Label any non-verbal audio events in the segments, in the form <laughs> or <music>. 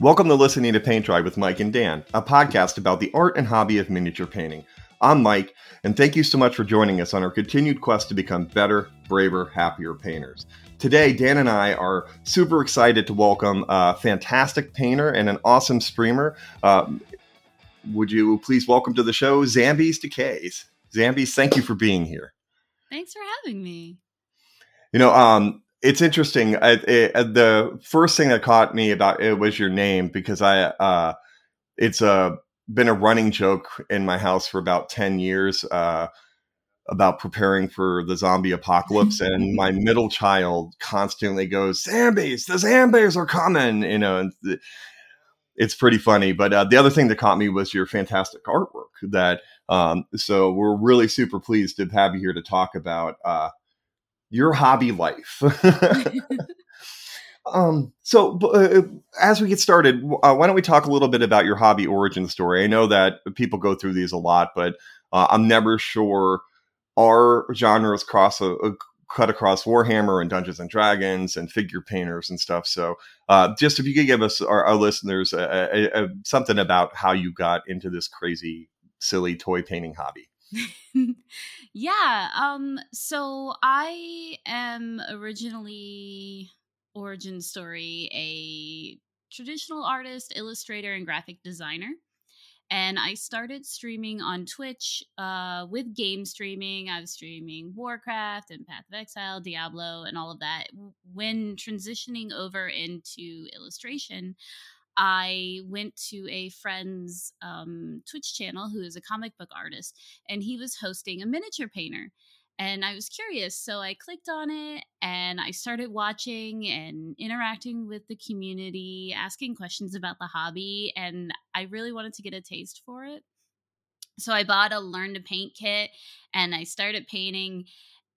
Welcome to Listening to Paint Dry with Mike and Dan, a podcast about the art and hobby of miniature painting. I'm Mike, and thank you so much for joining us on our continued quest to become better, braver, happier painters. Today, Dan and I are super excited to welcome a fantastic painter and an awesome streamer. Uh, would you please welcome to the show Zambies Decays? Zambies, thank you for being here. Thanks for having me. You know, um, it's interesting. I, it, the first thing that caught me about it was your name because I, uh, it's a been a running joke in my house for about ten years uh, about preparing for the zombie apocalypse, and <laughs> my middle child constantly goes, "Zombies! The zombies are coming!" You know, it's pretty funny. But uh, the other thing that caught me was your fantastic artwork. That um, so we're really super pleased to have you here to talk about uh, your hobby life. <laughs> <laughs> um, so, uh, as we get started, uh, why don't we talk a little bit about your hobby origin story? I know that people go through these a lot, but uh, I'm never sure our genres cross a, a, cut across Warhammer and Dungeons and Dragons and figure painters and stuff. So, uh, just if you could give us our, our listeners a, a, something about how you got into this crazy, silly toy painting hobby. <laughs> yeah. Um. So I am originally origin story a traditional artist, illustrator, and graphic designer. And I started streaming on Twitch uh, with game streaming. I was streaming Warcraft and Path of Exile, Diablo, and all of that. When transitioning over into illustration, I went to a friend's um, Twitch channel who is a comic book artist, and he was hosting a miniature painter. And I was curious, so I clicked on it and I started watching and interacting with the community, asking questions about the hobby, and I really wanted to get a taste for it. So I bought a learn to paint kit and I started painting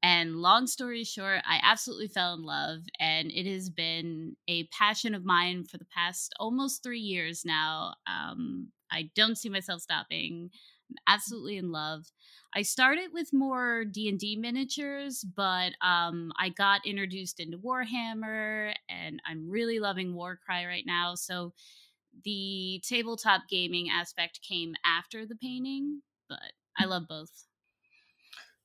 and long story short, I absolutely fell in love, and it has been a passion of mine for the past almost three years now. Um, I don't see myself stopping. I'm absolutely in love. I started with more D and D miniatures, but um, I got introduced into Warhammer, and I'm really loving Warcry right now. So the tabletop gaming aspect came after the painting, but I love both.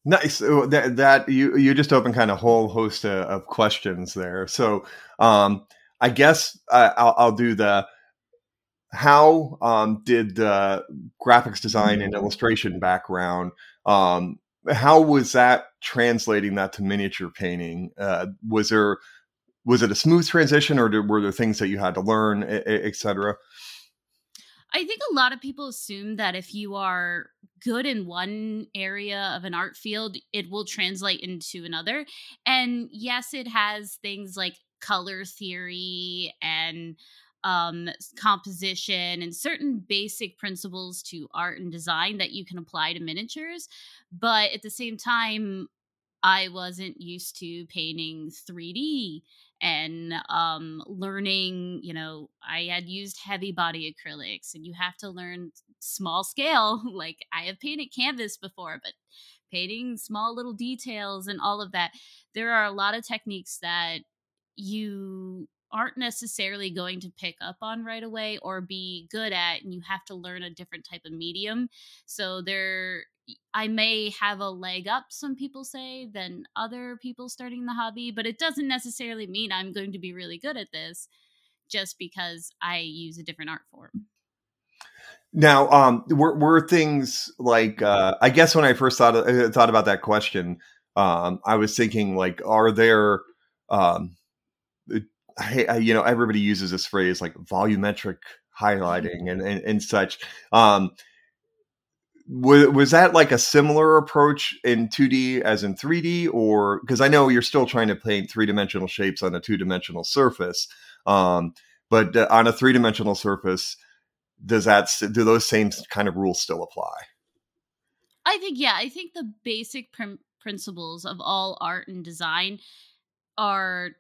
Nice. That, that you you just opened kind of whole host of, of questions there. So um, I guess uh, I'll, I'll, do the how um, did the graphics design and illustration background um, how was that translating that to miniature painting? Uh, was there was it a smooth transition, or did, were there things that you had to learn, etc.? I think a lot of people assume that if you are good in one area of an art field, it will translate into another. And yes, it has things like color theory and um, composition and certain basic principles to art and design that you can apply to miniatures. But at the same time, I wasn't used to painting 3D and um, learning, you know, I had used heavy body acrylics and you have to learn small scale. <laughs> Like I have painted canvas before, but painting small little details and all of that, there are a lot of techniques that you aren't necessarily going to pick up on right away or be good at and you have to learn a different type of medium so there I may have a leg up, some people say, than other people starting the hobby, but it doesn't necessarily mean I'm going to be really good at this just because I use a different art form. Now, um, were, were things like uh, I guess when I first thought uh, thought about that question, um, I was thinking like, are there, um, I, you know, everybody uses this phrase like volumetric highlighting and and, and such. Um, was, was that like a similar approach in 2D as in 3D, or because I know you're still trying to paint three dimensional shapes on a two dimensional surface, um, but uh, on a three dimensional surface, does that do those same kind of rules still apply? I think yeah, I think the basic pr- principles of all art and design are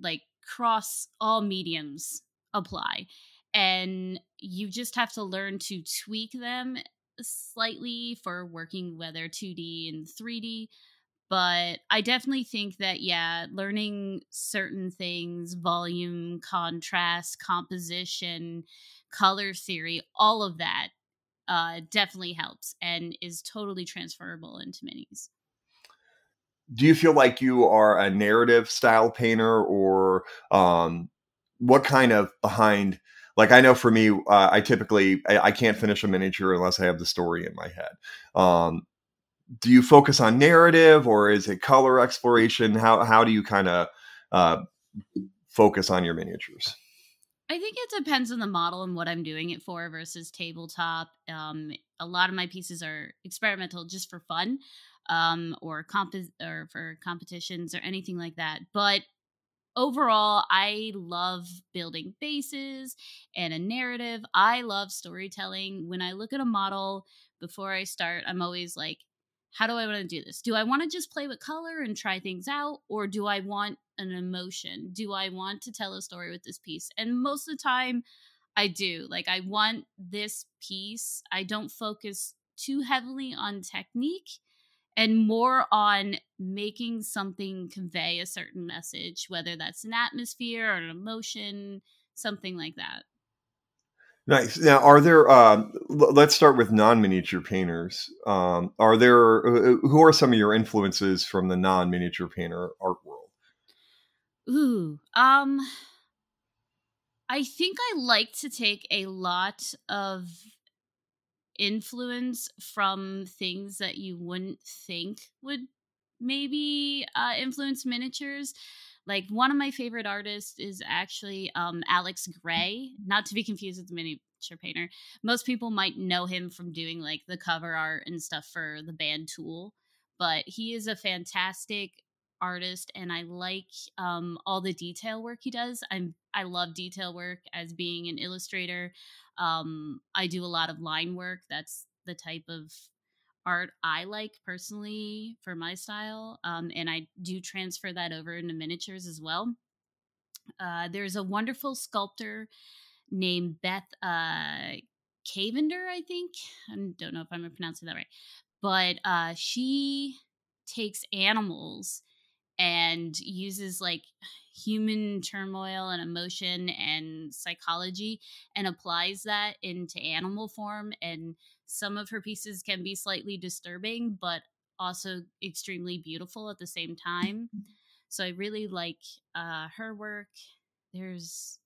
like cross all mediums apply and you just have to learn to tweak them slightly for working whether 2D and 3D, but I definitely think that yeah, learning certain things, volume, contrast, composition, color theory, all of that uh, definitely helps and is totally transferable into minis. Do you feel like you are a narrative style painter, or um, what kind of behind? Like I know for me, uh, I typically I, I, can't finish a miniature unless I have the story in my head. Um, do you focus on narrative or is it color exploration? How how do you kind of uh, focus on your miniatures? I think it depends on the model and what I'm doing it for versus tabletop. Um, a lot of my pieces are experimental just for fun, um, or comp or for competitions or anything like that. But overall, I love building bases and a narrative. I love storytelling. When I look at a model before I start, I'm always like, how do I want to do this? Do I want to just play with color and try things out? Or do I want an emotion? Do I want to tell a story with this piece? And most of the time, I do. Like, I want this piece. I don't focus too heavily on technique and more on making something convey a certain message, whether that's an atmosphere or an emotion, something like that. Nice. Now, are there? Uh, let's start with non-miniature painters. Um, are there? Uh, uh, who are some of your influences from the non-miniature painter art world? Ooh, um, I think I like to take a lot of influence from things that you wouldn't think would maybe uh, influence miniatures. Like one of my favorite artists is actually um, Alex Grey, not to be confused with the miniature painter. Most people might know him from doing like the cover art and stuff for the band Tool, but he is a fantastic artist and I like um, all the detail work he does. I'm I love detail work as being an illustrator. Um, I do a lot of line work. That's the type of art I like personally for my style. Um, and I do transfer that over into miniatures as well. Uh, there's a wonderful sculptor named Beth uh, Cavender, I think. I don't know if I'm pronouncing that right. But uh, she takes animals and uses like human turmoil and emotion and psychology and applies that into animal form and some of her pieces can be slightly disturbing, but also extremely beautiful at the same time. So I really like uh, her work. There's,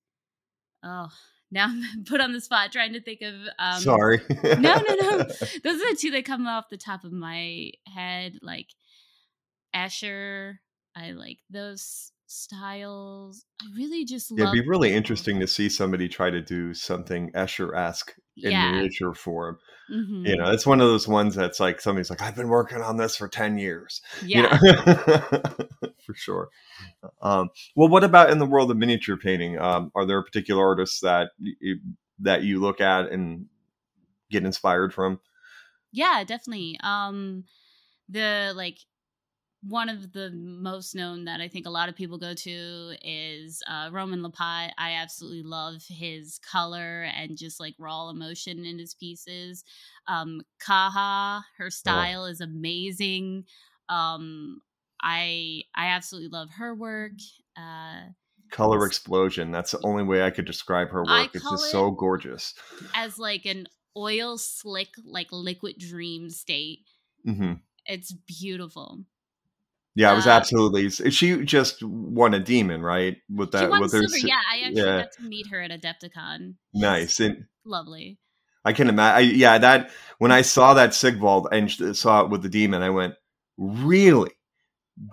oh, <laughs> now I'm <laughs> put on the spot trying to think of. Um, Sorry. no, no, no. <laughs> Those are the two that come off the top of my head. Like Escher, I like those styles. I really just love. It'd be really interesting to see somebody try to do something Escher esque in yeah. miniature form. Mm-hmm. You know, it's one of those ones that's like somebody's like, I've been working on this for 10 years. Yeah. You know? <laughs> for sure. Um, well, what about in the world of miniature painting? Um, are there particular artists that that you look at and get inspired from? Yeah, definitely. Um, the like one of the most known that I think a lot of people go to is uh, Roman Lappat. I absolutely love his color and just like raw emotion in his pieces. Um, Kaha, her oh. style oh. is amazing. Um, I I absolutely love her work. Uh, color explosion. That's the only way I could describe her work. It's just so gorgeous. As like an oil slick, like liquid dream state. Mm-hmm. It's beautiful. Yeah, it was uh, absolutely. She just won a demon, right? With that, with her, silver. Yeah, I actually yeah. got to meet her at Adepticon. Nice and lovely. I can imagine. Yeah, that when I saw that Sigvald and saw it with the demon, I went, "Really?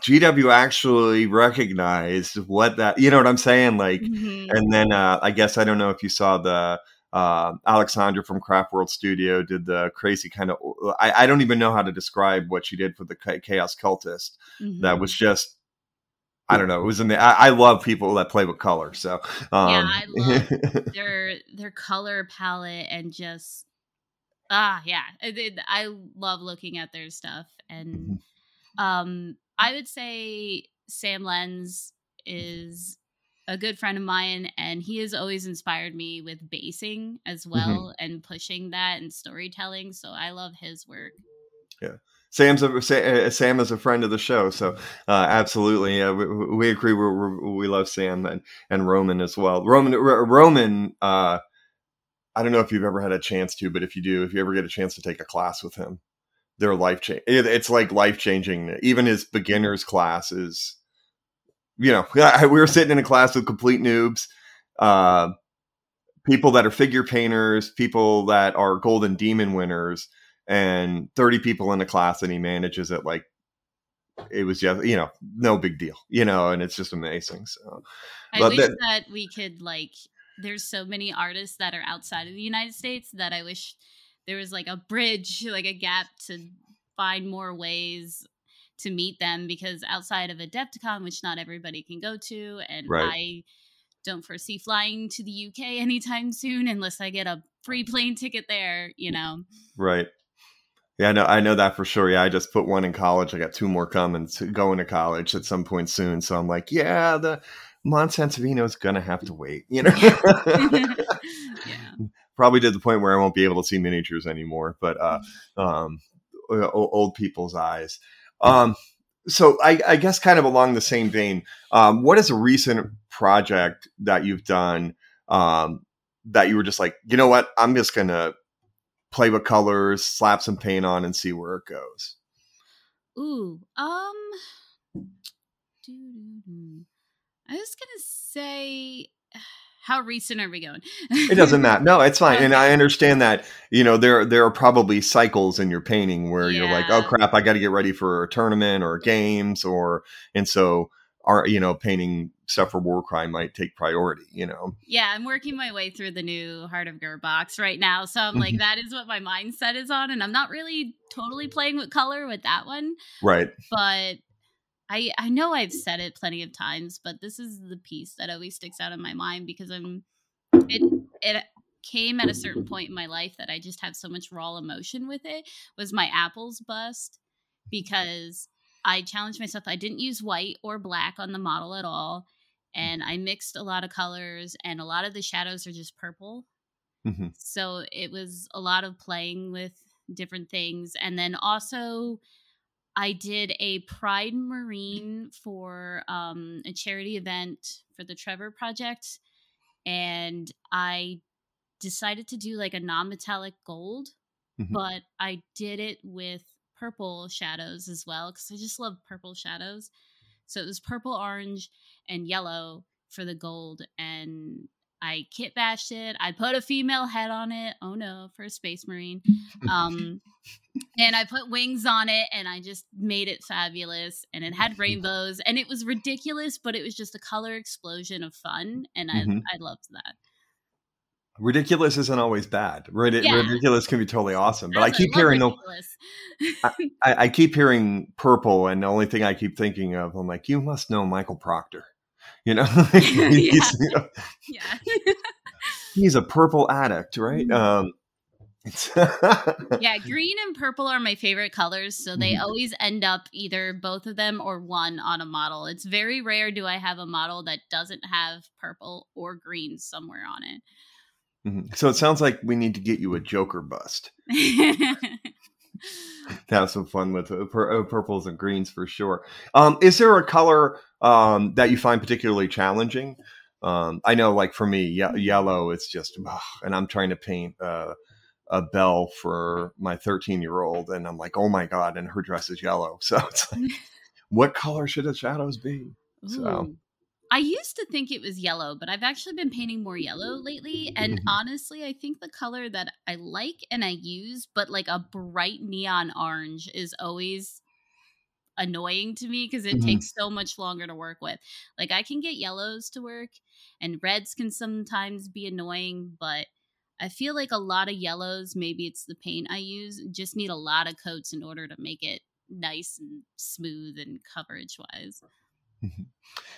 GW actually recognized what that? You know what I'm saying? Like, mm-hmm. and then uh, I guess I don't know if you saw the uh, Alexandra from Craft World Studio did the crazy kind of. I, I, don't even know how to describe what she did for the Chaos Cultist. Mm-hmm. That was just. I don't know. It was in the. I, I love people that play with color. So um, yeah, I <laughs> love their their color palette and just ah yeah. I, I love looking at their stuff and mm-hmm. um I would say Sam Lenz is a good friend of mine and he has always inspired me with basing as mm-hmm. well mm-hmm. and pushing that and storytelling so i love his work yeah Sam's a, uh, Sam is a friend of the show, so uh, absolutely, uh, we, we, agree. We're, we're, we love Sam and, and Roman as well. Roman Roman, uh, I don't know if you've ever had a chance to, but if you do, if you ever get a chance to take a class with him, they're life change. It, it's like life changing. Even his beginners class is, you know, <laughs> we were sitting in a class with complete noobs. Uh, people that are figure painters, people that are golden demon winners, and 30 people in the class and he manages it like it was just you know no big deal you know and it's just amazing so i but wish that, that we could like there's so many artists that are outside of the united states that i wish there was like a bridge like a gap to find more ways to meet them because outside of adepticon which not everybody can go to and right. i don't foresee flying to the uk <laughs> anytime soon unless i get a free plane ticket there you know right yeah, I know, I know that for sure. Yeah, I just put one in college. I got two more coming to going to college at some point soon. So I'm like, yeah, the Mont is gonna have to wait. You know, <laughs> <laughs> yeah. probably to the point where I won't be able to see miniatures anymore. But uh, mm-hmm. um, old people's eyes. Um, so I, I, guess kind of along the same vein, um, what is a recent project that you've done um, that you were just like, you know what, I'm just gonna play with colors, slap some paint on, and see where it goes? Ooh, um, I was gonna say, how recent are we going? it doesn't matter. No, it's fine, and I <laughs> understand that. You know, there there are probably cycles in your painting where yeah. you're like, oh crap, I got to get ready for a tournament or games, or and so are you know painting stuff for Warcry might take priority, you know. Yeah, I'm working my way through the new Heart of Ghur box right now. So I'm like, mm-hmm. that is what my mindset is on. And I'm not really totally playing with color with that one. Right. But I I know I've said it plenty of times, but this is the piece that always sticks out in my mind because I'm it it came at a certain point in my life that I just have so much raw emotion with it was my apples bust because I challenged myself. I didn't use white or black on the model at all. And I mixed a lot of colors, and a lot of the shadows are just purple. Mm-hmm. So it was a lot of playing with different things. And then also, I did a Pride Marine for um, a charity event for the Trevor Project. And I decided to do like a non metallic gold, mm-hmm. but I did it with purple shadows as well because I just love purple shadows. So it was purple, orange, and yellow for the gold. And I kit bashed it. I put a female head on it. Oh no, for a space marine. <laughs> Um, and I put wings on it and I just made it fabulous. And it had rainbows and it was ridiculous, but it was just a color explosion of fun. And I, mm-hmm. I loved that ridiculous isn't always bad. Rid- yeah. Ridiculous can be totally awesome. But I, I keep hearing no. I, I, keep hearing purple, and the only thing I keep thinking of, I'm like, you must know Michael Proctor. <laughs> You know, <laughs> he's, yeah. You know, yeah. <laughs> he's a purple addict, right? Mm-hmm. Um, yeah, green and purple are my favorite colors, so they mm-hmm. always end up either both of them or one on a model. It's very rare do I have a model that doesn't have purple or green somewhere on it. Mm-hmm. So it sounds like we need to get you a Joker bust. To have some fun with uh, pur- uh, purples and greens for sure. Um, is there a color um, that you find particularly challenging? Um, I know, like for me, ye- yellow is just, ugh, and I'm trying to paint uh, a bell for my 13 year old, and I'm like, oh my god, and her dress is yellow. <laughs> So it's like, <laughs> what color should the shadows be? Ooh. So I used to think it was yellow, but I've actually been painting more yellow lately. And mm-hmm. honestly, I think the color that I like and I use, but like a bright neon orange is always annoying to me because it mm-hmm. takes so much longer to work with. Like I can get yellows to work and reds can sometimes be annoying, but I feel like a lot of yellows, maybe it's the paint I use, just need a lot of coats in order to make it nice and smooth and coverage wise. Mm-hmm.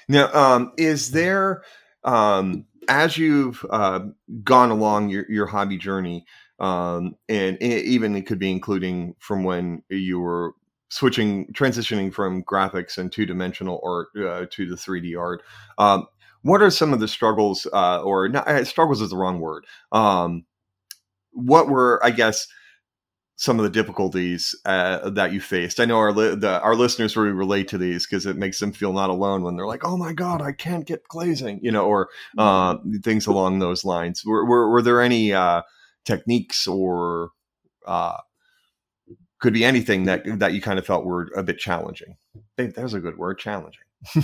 Now, um, is there, um, as you've uh, gone along your, your hobby journey, um, and it, even it could be including from when you were switching, transitioning from graphics and two dimensional art uh, to the 3D art, um, what are some of the struggles, uh, or not, uh, struggles is the wrong word. Um, what were, I guess, some of the difficulties uh, that you faced. I know our li- the, our listeners really relate to these because it makes them feel not alone when they're like, "Oh my god, I can't get glazing," you know, or uh, things along those lines. Were, were, were there any uh, techniques or uh, could be anything that that you kind of felt were a bit challenging? There's a good word, challenging.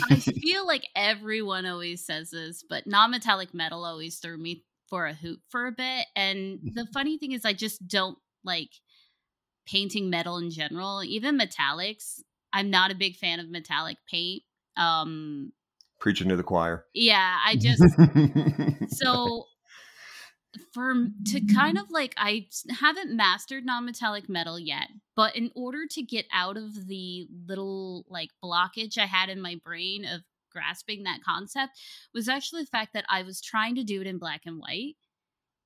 I <laughs> feel like everyone always says this, but non-metallic metal always threw me for a hoop for a bit. And the mm-hmm. funny thing is, I just don't like painting metal in general, even metallics. I'm not a big fan of metallic paint. Um preaching to the choir. Yeah, I just <laughs> so for to kind of like I haven't mastered non-metallic metal yet, but in order to get out of the little like blockage I had in my brain of grasping that concept was actually the fact that I was trying to do it in black and white.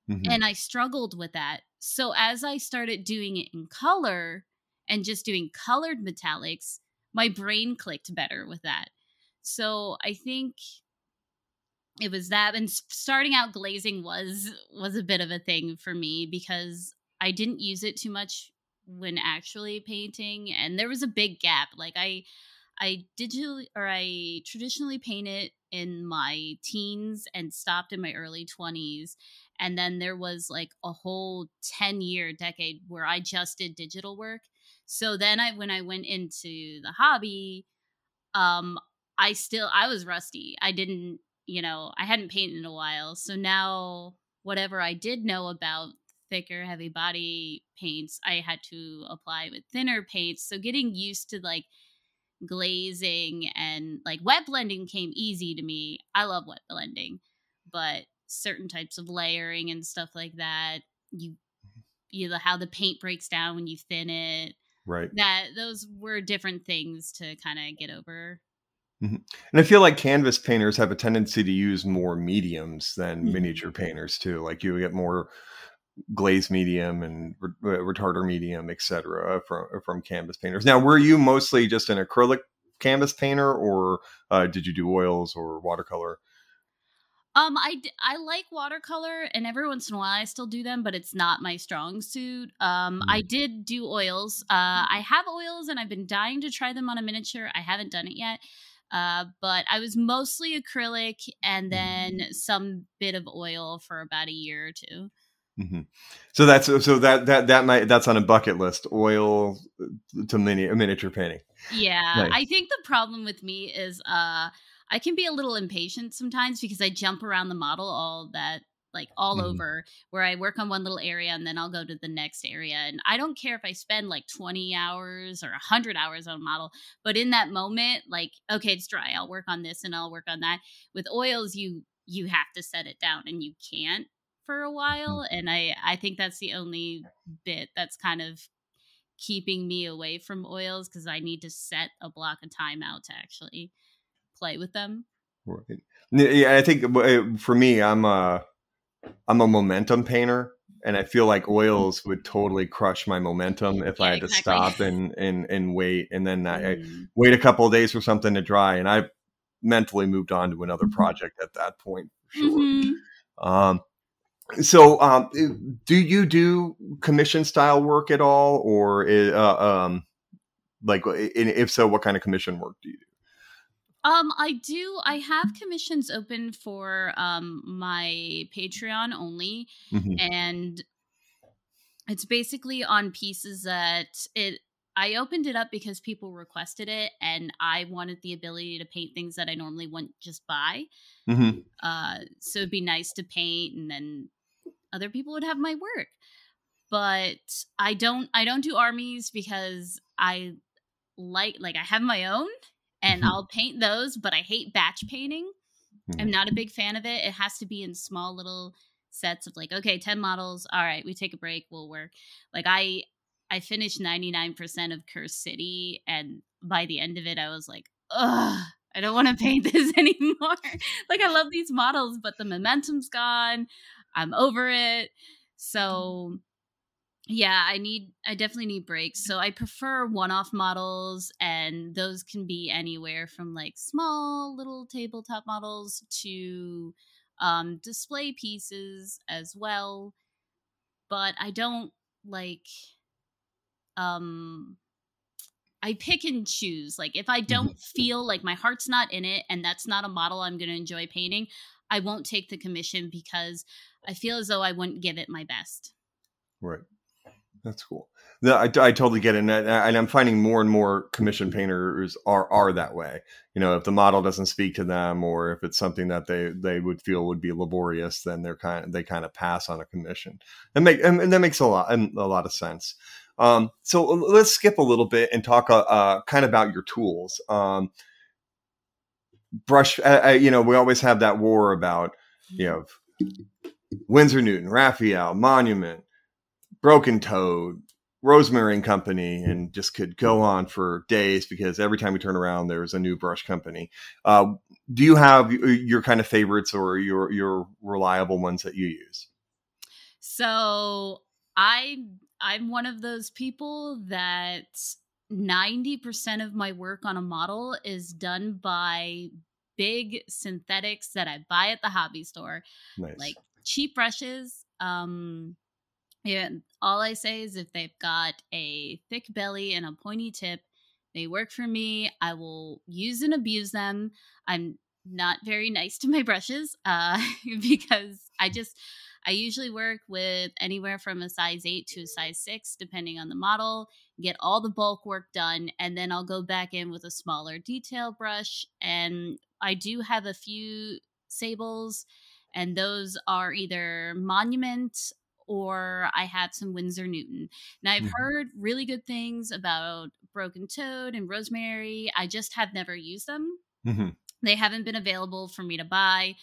Mm-hmm. And I struggled with that so as I started doing it in color and just doing colored metallics, my brain clicked better with that. So I think it was that and starting out glazing was was a bit of a thing for me because I didn't use it too much when actually painting and there was a big gap like I I digitally or I traditionally painted in my teens and stopped in my early 20s and then there was like a whole 10 year decade where i just did digital work. So then i when i went into the hobby um i still i was rusty. I didn't you know i hadn't painted in a while so now whatever i did know about thicker heavy body paints i had to apply with thinner paints so getting used to like glazing and like wet blending came easy to me i love wet blending but certain types of layering and stuff like that. You mm-hmm. you know how the paint breaks down when you thin it. Right. That those were different things to kind of get over. Mm-hmm. And I feel like canvas painters have a tendency to use more mediums than mm-hmm. miniature painters too. Like you get more glaze medium and re- uh, retarder medium, etc. from from canvas painters. Now, were you mostly just an acrylic canvas painter, or uh, did you do oils or watercolor? Um, I, I like watercolor, and every once in a while I still do them, but it's not my strong suit. Um, I mm. did do oils. Uh, I have oils, and I've been dying to try them on a miniature. I haven't done it yet. Uh, but I was mostly acrylic, and then mm. some bit of oil for about a year or 2 mm-hmm. So that's so that that that might that's on a bucket list. Oil to mini a miniature painting. Yeah, nice. I think the problem with me is uh I can be a little impatient sometimes because I jump around the model all that like all mm-hmm. over where I work on one little area and then I'll go to the next area. And I don't care if I spend like 20 hours or 100 hours on a model, but in that moment, like, okay, it's dry. I'll work on this and I'll work on that. With oils, you you have to set it down and you can't for a mm-hmm. while. And I I think that's the only bit that's kind of keeping me away from oils because I need to set a block of time out to actually play with them. Right. Yeah, I think uh, for me, I'm a I'm a momentum painter, and I feel like oils would totally crush my momentum if yeah, I had exactly. to stop and and and wait, and then I, I mm. wait a couple of days for something to dry, and I mentally moved on to another mm-hmm. project at that point. sure. Mm-hmm. Um, so, um, do you do commission style work at all, or uh, um, like if so, what kind of commission work do you do? Um, I do. I have commissions open for um my Patreon only, mm-hmm. and it's basically on pieces that it. I opened it up because people requested it, and I wanted the ability to paint things that I normally wouldn't just buy. Mm-hmm. Uh, so it'd be nice to paint, and then other people would have my work. But I don't. I don't do armies because I like like I have my own and mm-hmm. I'll paint those, but I hate batch painting. Mm-hmm. I'm not a big fan of it. It has to be in small little sets of like, okay, 10 models. All right, we take a break, we'll work. Like I I finished 99% of Cursed City and by the end of it I was like, ugh, I don't want to <laughs> paint this anymore. like I love these models, but the momentum's gone. I'm over it. So yeah i need i definitely need breaks so i prefer one-off models and those can be anywhere from like small little tabletop models to um display pieces as well but i don't like um I pick and choose. Like if I don't mm-hmm. feel like my heart's not in it and that's not a model I'm going to enjoy painting, I won't take the commission because I feel as though I wouldn't give it my best. Right. That's cool. No, I, I totally get it, and, I, and I'm finding more and more commission painters are are that way. You know, if the model doesn't speak to them, or if it's something that they they would feel would be laborious, then they're kind of, they kind of pass on a commission. And make and, and that makes a lot a lot of sense. Um, so let's skip a little bit and talk uh, uh, kind of about your tools. Um, brush, uh, uh you know, we always have that war about you know Winsor Newton, Raphael, Monument, Broken Toad, Rosemary and Company, and just could go on for days because every time we turn around, there's a new brush company. Uh, do you have your kind of favorites or your your reliable ones that you use? So I I'm one of those people that 90% of my work on a model is done by big synthetics that I buy at the hobby store. Nice. Like cheap brushes. Um yeah, all I say is if they've got a thick belly and a pointy tip, they work for me. I will use and abuse them. I'm not very nice to my brushes uh, <laughs> because I just I usually work with anywhere from a size 8 to a size 6 depending on the model, get all the bulk work done and then I'll go back in with a smaller detail brush and I do have a few sables and those are either monument or I have some Winsor Newton. Now I've mm-hmm. heard really good things about Broken Toad and Rosemary. I just have never used them. Mm-hmm. They haven't been available for me to buy.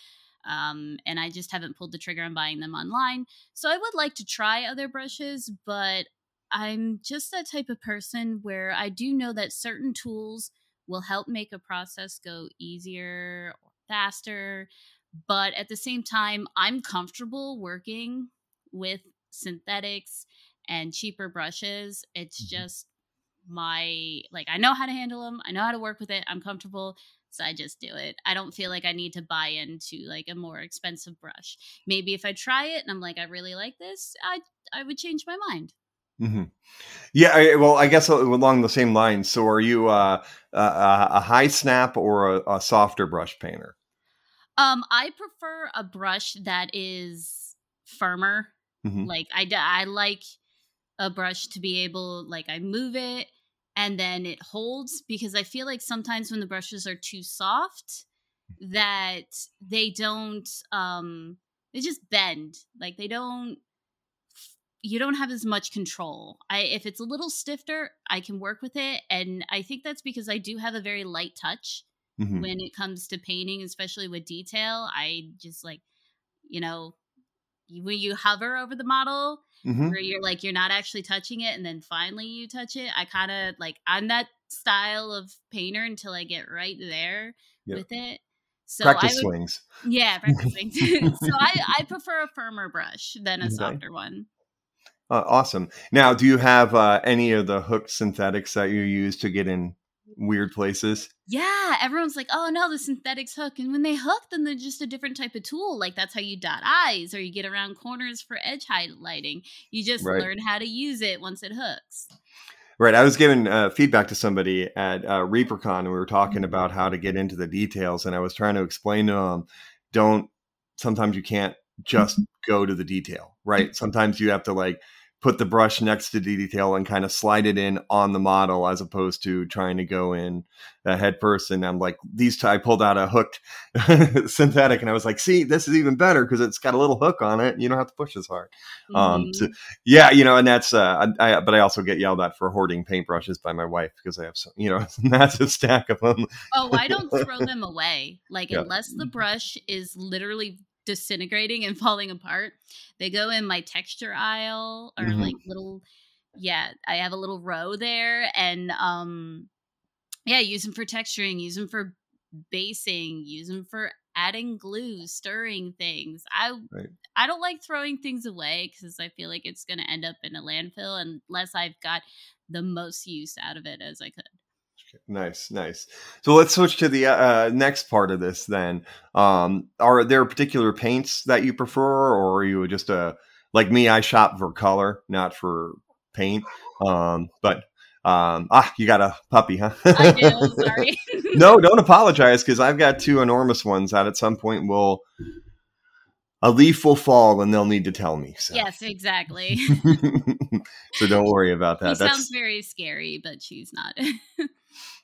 Um, and I just haven't pulled the trigger on buying them online. So I would like to try other brushes, but I'm just that type of person where I do know that certain tools will help make a process go easier or faster. But at the same time, I'm comfortable working with synthetics and cheaper brushes. It's mm-hmm. just my like I know how to handle them. I know how to work with it. I'm comfortable, so I just do it. I don't feel like I need to buy into like a more expensive brush. Maybe if I try it and I'm like I really like this, I I would change my mind. Mm-hmm. Yeah, I, well, I guess along the same lines. So, are you uh, a, a high snap or a, a softer brush painter? Um, I prefer a brush that is firmer Mm-hmm. Like I I like a brush to be able like I move it and then it holds because I feel like sometimes when the brushes are too soft that they don't um they just bend. Like they don't you don't have as much control. I if it's a little stiffer, I can work with it and I think that's because I do have a very light touch mm-hmm. when it comes to painting, especially with detail. I just like you know, when you hover over the model mm-hmm. where you're like you're not actually touching it and then finally you touch it i kind of like i'm that style of painter until i get right there yep. with it so practice would, swings yeah <laughs> practice swings <laughs> so I, I prefer a firmer brush than a okay. softer one uh, awesome now do you have uh, any of the hooked synthetics that you use to get in weird places. Yeah, everyone's like, "Oh no, the synthetics hook," and when they hook, then they're just a different type of tool. Like that's how you dot eyes, or you get around corners for edge highlighting. You just right. learn how to use it once it hooks. Right. I was giving uh, feedback to somebody at uh, ReaperCon, and we were talking mm-hmm. about how to get into the details, and I was trying to explain to them, don't. Sometimes you can't just mm-hmm. go to the detail, right? Sometimes you have to like put the brush next to the detail and kind of slide it in on the model as opposed to trying to go in uh, head first. And I'm like, these, I pulled out a hooked <laughs> synthetic and I was like, see, this is even better because it's got a little hook on it. You don't have to push as hard. Um, mm-hmm. Um, so, yeah, you know, and that's, uh, I, I, but I also get yelled at for hoarding paintbrushes by my wife because I have some, you know, <laughs> a massive stack of them. oh, I don't <laughs> throw them away. Like, yeah. unless the brush is literally disintegrating and <laughs> falling apart. They go in my texture aisle or mm-hmm. like little yeah, I have a little row there and um yeah, use them for texturing, use them for basing, use them for adding glue, stirring things. I right. I don't like throwing things away cuz I feel like it's going to end up in a landfill unless I've got the most use out of it as I could. Nice, nice. So let's switch to the uh, next part of this then. Um, are there particular paints that you prefer, or are you just a like me? I shop for color, not for paint. Um, but um, ah, you got a puppy, huh? I do. <laughs> Sorry. <laughs> no, don't apologize because I've got two enormous ones that at some point will a leaf will fall and they'll need to tell me. So. Yes, exactly. <laughs> so don't worry about that. She sounds very scary, but she's not.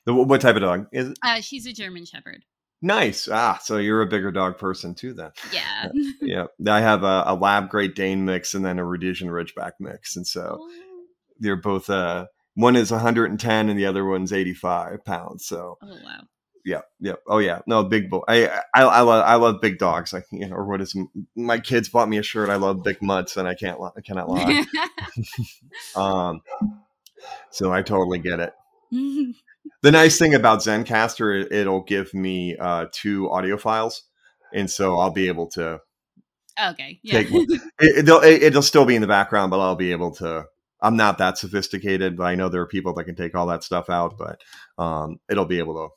What type of dog is it? Uh, she's a German Shepherd. Nice. Ah, so you're a bigger dog person too, then. Yeah. yeah. I have a, a Lab Great Dane mix and then a Rhodesian Ridgeback mix, and so oh. they're both. Uh, one is 110 and the other one's 85 pounds. So. Oh wow yeah, yeah. Oh yeah. No, big boy. I, I, I love, I love big dogs. Like, you know, or what is my kids bought me a shirt. I love big mutts, and I can't, I cannot lie. <laughs> <laughs> um, so I totally get it. <laughs> the nice thing about Zencastr, it'll give me uh, two audio files, and so I'll be able to. Okay. Yeah. Take, <laughs> it, will it'll still be in the background, but I'll be able to. I'm not that sophisticated, but I know there are people that can take all that stuff out. But um, it'll be able to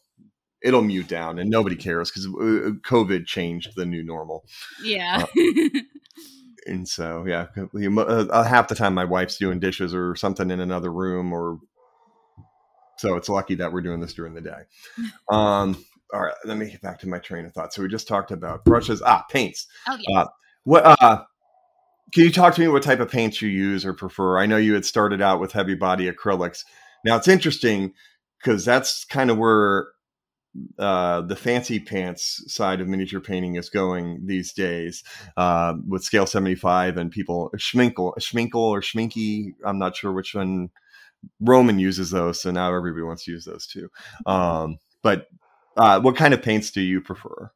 it'll mute down and nobody cares because uh, COVID changed the new normal. Yeah. Uh, <laughs> and so, yeah, uh, uh, half the time my wife's doing dishes or something in another room, or so it's lucky that we're doing this during the day. Um, all right, let me get back to my train of thought. So we just talked about brushes. Ah, paints. Oh yeah. Uh, what? Uh, can you talk to me what type of paints you use or prefer? I know you had started out with heavy body acrylics. Now it's interesting because that's kind of where uh, the fancy pants side of miniature painting is going these days uh, with scale 75 and people schminkle schminkle or schminky i'm not sure which one roman uses those so now everybody wants to use those too um, but uh, what kind of paints do you prefer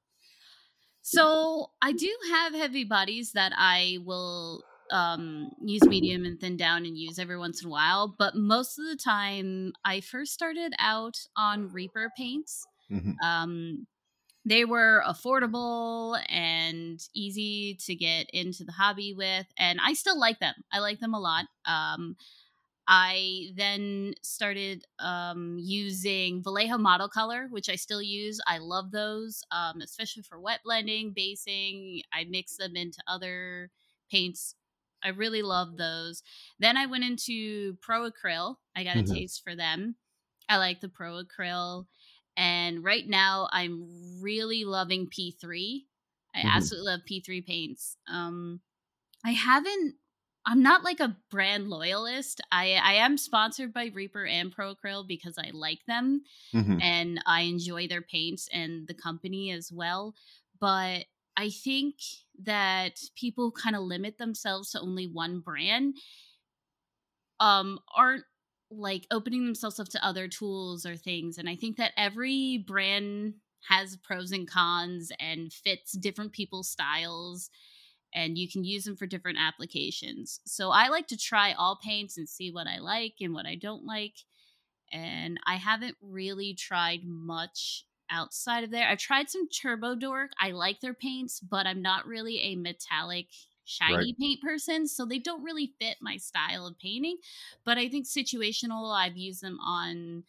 so i do have heavy bodies that i will um, use medium and thin down and use every once in a while but most of the time i first started out on reaper paints Mm-hmm. Um, they were affordable and easy to get into the hobby with, and I still like them. I like them a lot. Um, I then started um, using Vallejo Model Color, which I still use. I love those, um, especially for wet blending, basing. I mix them into other paints. I really love those. Then I went into Pro Acryl. I got a mm-hmm. taste for them. I like the Pro Acryl. And right now, I'm really loving P3. I mm-hmm. absolutely love P3 paints. Um, I haven't. I'm not like a brand loyalist. I I am sponsored by Reaper and Pro Acryl because I like them mm-hmm. and I enjoy their paints and the company as well. But I think that people kind of limit themselves to only one brand um aren't like opening themselves up to other tools or things. And I think that every brand has pros and cons and fits different people's styles and you can use them for different applications. So I like to try all paints and see what I like and what I don't like. And I haven't really tried much outside of there. I've tried some Turbo Dork. I like their paints, but I'm not really a metallic shiny right. paint person, so they don't really fit my style of painting. But I think situational, I've used them on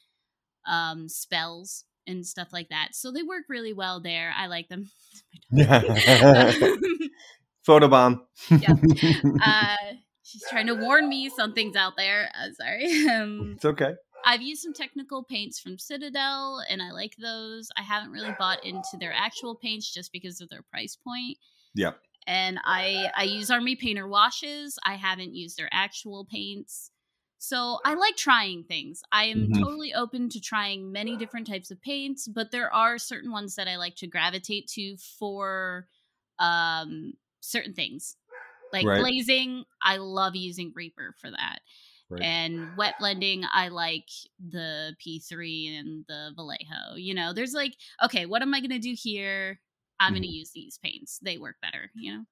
um, spells and stuff like that. So they work really well there. I like them. <laughs> <laughs> <laughs> Photobomb. yeah. <laughs> Uh, she's trying to warn me something's out there. Uh, sorry. <laughs> Um, it's okay. I've used some technical paints from Citadel and I like those. I haven't really bought into their actual paints just because of their price point. Yeah and I I use Army Painter washes. I haven't used their actual paints. So I like trying things. I am mm-hmm. totally open to trying many different types of paints, but there are certain ones that I like to gravitate to for um certain things. Like right. glazing, I love using Reaper for that. Right. And wet blending, I like the P3 and the Vallejo. You know, there's like, okay, what am I going to do here? I'm mm-hmm. going to use these paints. They work better, you know.